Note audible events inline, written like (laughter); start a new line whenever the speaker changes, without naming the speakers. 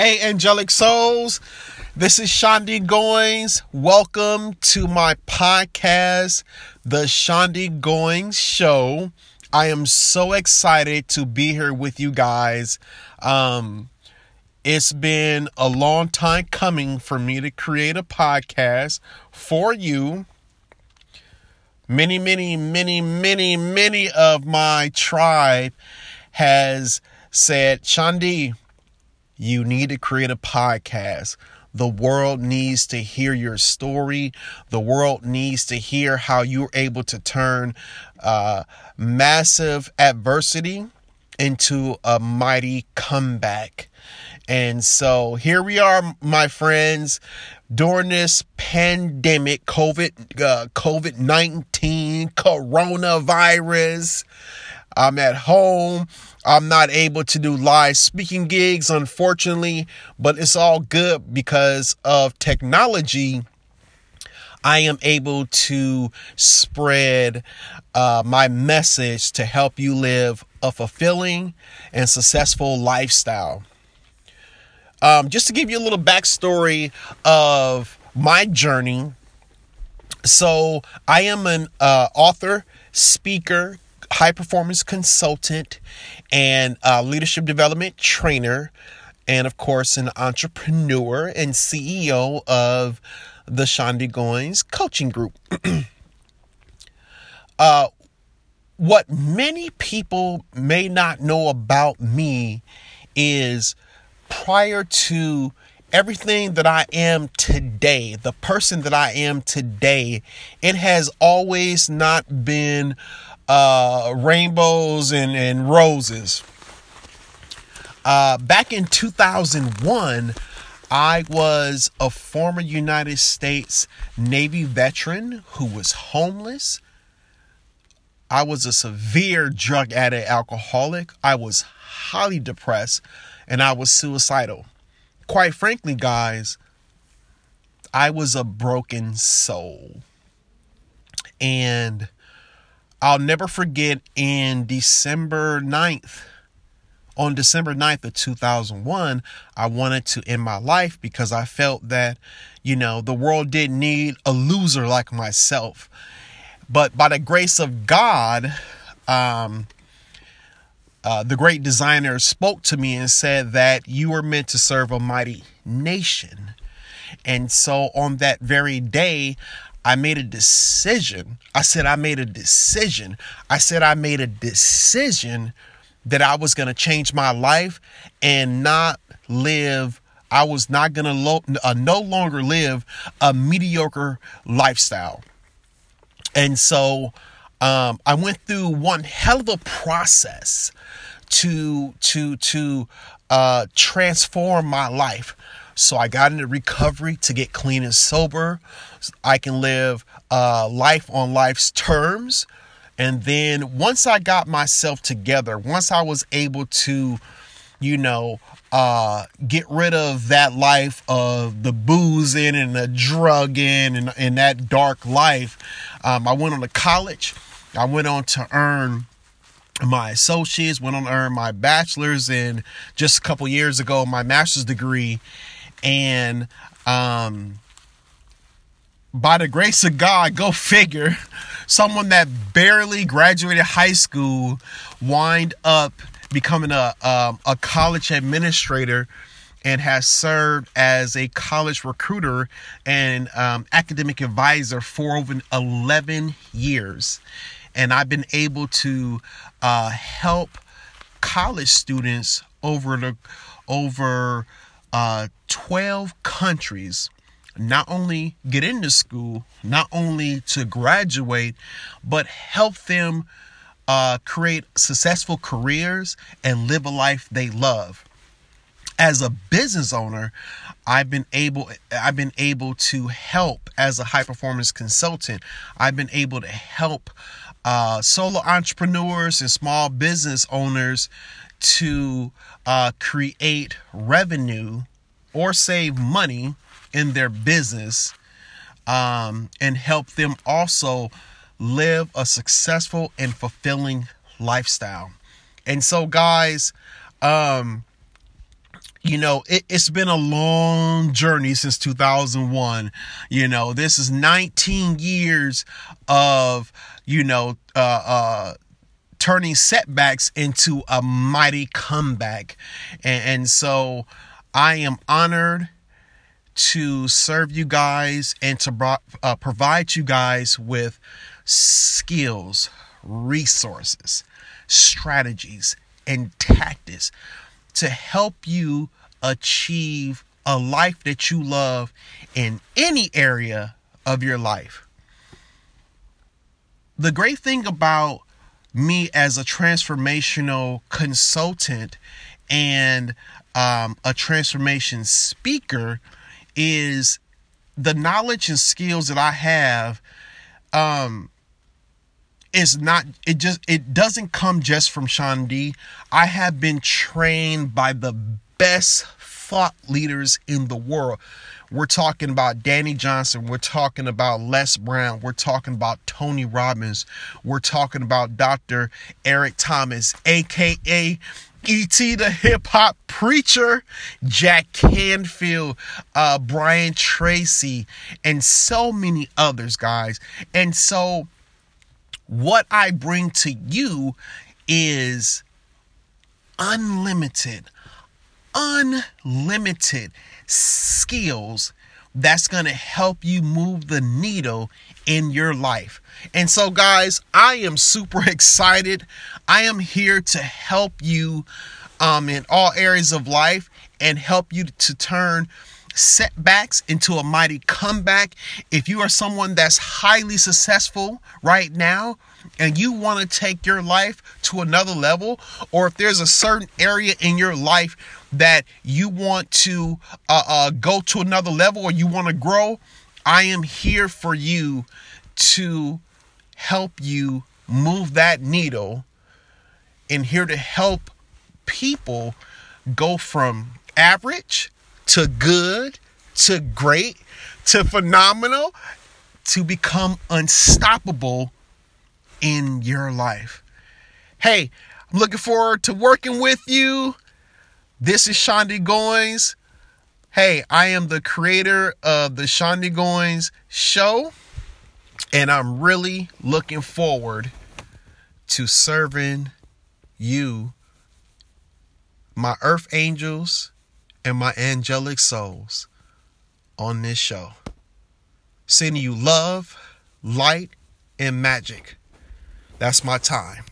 Hey, angelic souls. This is Shaundi Goins. Welcome to my podcast, The Shaundi Goins Show. I am so excited to be here with you guys. Um, it's been a long time coming for me to create a podcast for you. Many, many, many, many, many of my tribe has said, Shaundi, you need to create a podcast. The world needs to hear your story. The world needs to hear how you're able to turn uh, massive adversity into a mighty comeback. And so here we are, my friends, during this pandemic, COVID, uh, COVID 19, coronavirus. I'm at home. I'm not able to do live speaking gigs, unfortunately, but it's all good because of technology. I am able to spread uh, my message to help you live a fulfilling and successful lifestyle. Um, just to give you a little backstory of my journey. So, I am an uh, author, speaker, high performance consultant and leadership development trainer, and of course, an entrepreneur and CEO of the Shaundi Goins Coaching Group. (clears throat) uh, what many people may not know about me is prior to everything that I am today, the person that I am today, it has always not been uh, rainbows and, and roses. Uh, back in 2001, I was a former United States Navy veteran who was homeless. I was a severe drug addict alcoholic. I was highly depressed and I was suicidal. Quite frankly, guys, I was a broken soul. And I'll never forget in December 9th, on December 9th of 2001, I wanted to end my life because I felt that, you know, the world didn't need a loser like myself. But by the grace of God, um, uh, the great designer spoke to me and said that you were meant to serve a mighty nation. And so on that very day, I made a decision. I said, I made a decision. I said, I made a decision that I was going to change my life and not live. I was not going to lo- uh, no longer live a mediocre lifestyle. And so um, I went through one hell of a process to to to uh, transform my life. So I got into recovery to get clean and sober. I can live uh, life on life's terms. And then once I got myself together, once I was able to, you know, uh, get rid of that life of the boozing and the drugging and, and that dark life, um, I went on to college. I went on to earn my associates, went on to earn my bachelor's, and just a couple years ago, my master's degree and um by the grace of God, go figure, someone that barely graduated high school wind up becoming a um, a college administrator and has served as a college recruiter and um, academic advisor for over 11 years. And I've been able to uh, help college students over the over uh, 12 countries not only get into school, not only to graduate, but help them uh, create successful careers and live a life they love. As a business owner, I've been able I've been able to help as a high performance consultant. I've been able to help uh, solo entrepreneurs and small business owners to uh, create revenue or save money in their business um, and help them also live a successful and fulfilling lifestyle. And so, guys, um, you know, it, has been a long journey since 2001. You know, this is 19 years of, you know, uh, uh, turning setbacks into a mighty comeback. And, and so I am honored to serve you guys and to uh, provide you guys with skills, resources, strategies, and tactics to help you achieve a life that you love in any area of your life. The great thing about me as a transformational consultant and um, a transformation speaker is the knowledge and skills that I have um is not it just it doesn't come just from Shaundi. I have been trained by the best thought leaders in the world. We're talking about Dani Johnson. We're talking about Les Brown. We're talking about Tony Robbins. We're talking about Dr. Eric Thomas, aka E.T. the hip hop preacher, Jack Canfield, uh, Brian Tracy, and so many others, guys. And so, what I bring to you is unlimited, unlimited skills that's going to help you move the needle in your life. And so, guys, I am super (laughs) excited. I am here to help you um, in all areas of life and help you to turn setbacks into a mighty comeback. If you are someone that's highly successful right now and you want to take your life to another level, or if there's a certain area in your life that you want to uh, uh, go to another level or you want to grow, I am here for you to help you move that needle and here to help people go from average to good to great to phenomenal to become unstoppable in your life. Hey, I'm looking forward to working with you. This is Shaundi Goins. Hey, I am the creator of the Shaundi Goins show, and I'm really looking forward to serving you, my earth angels, and my angelic souls on this show. Sending you love, light, and magic. That's my time.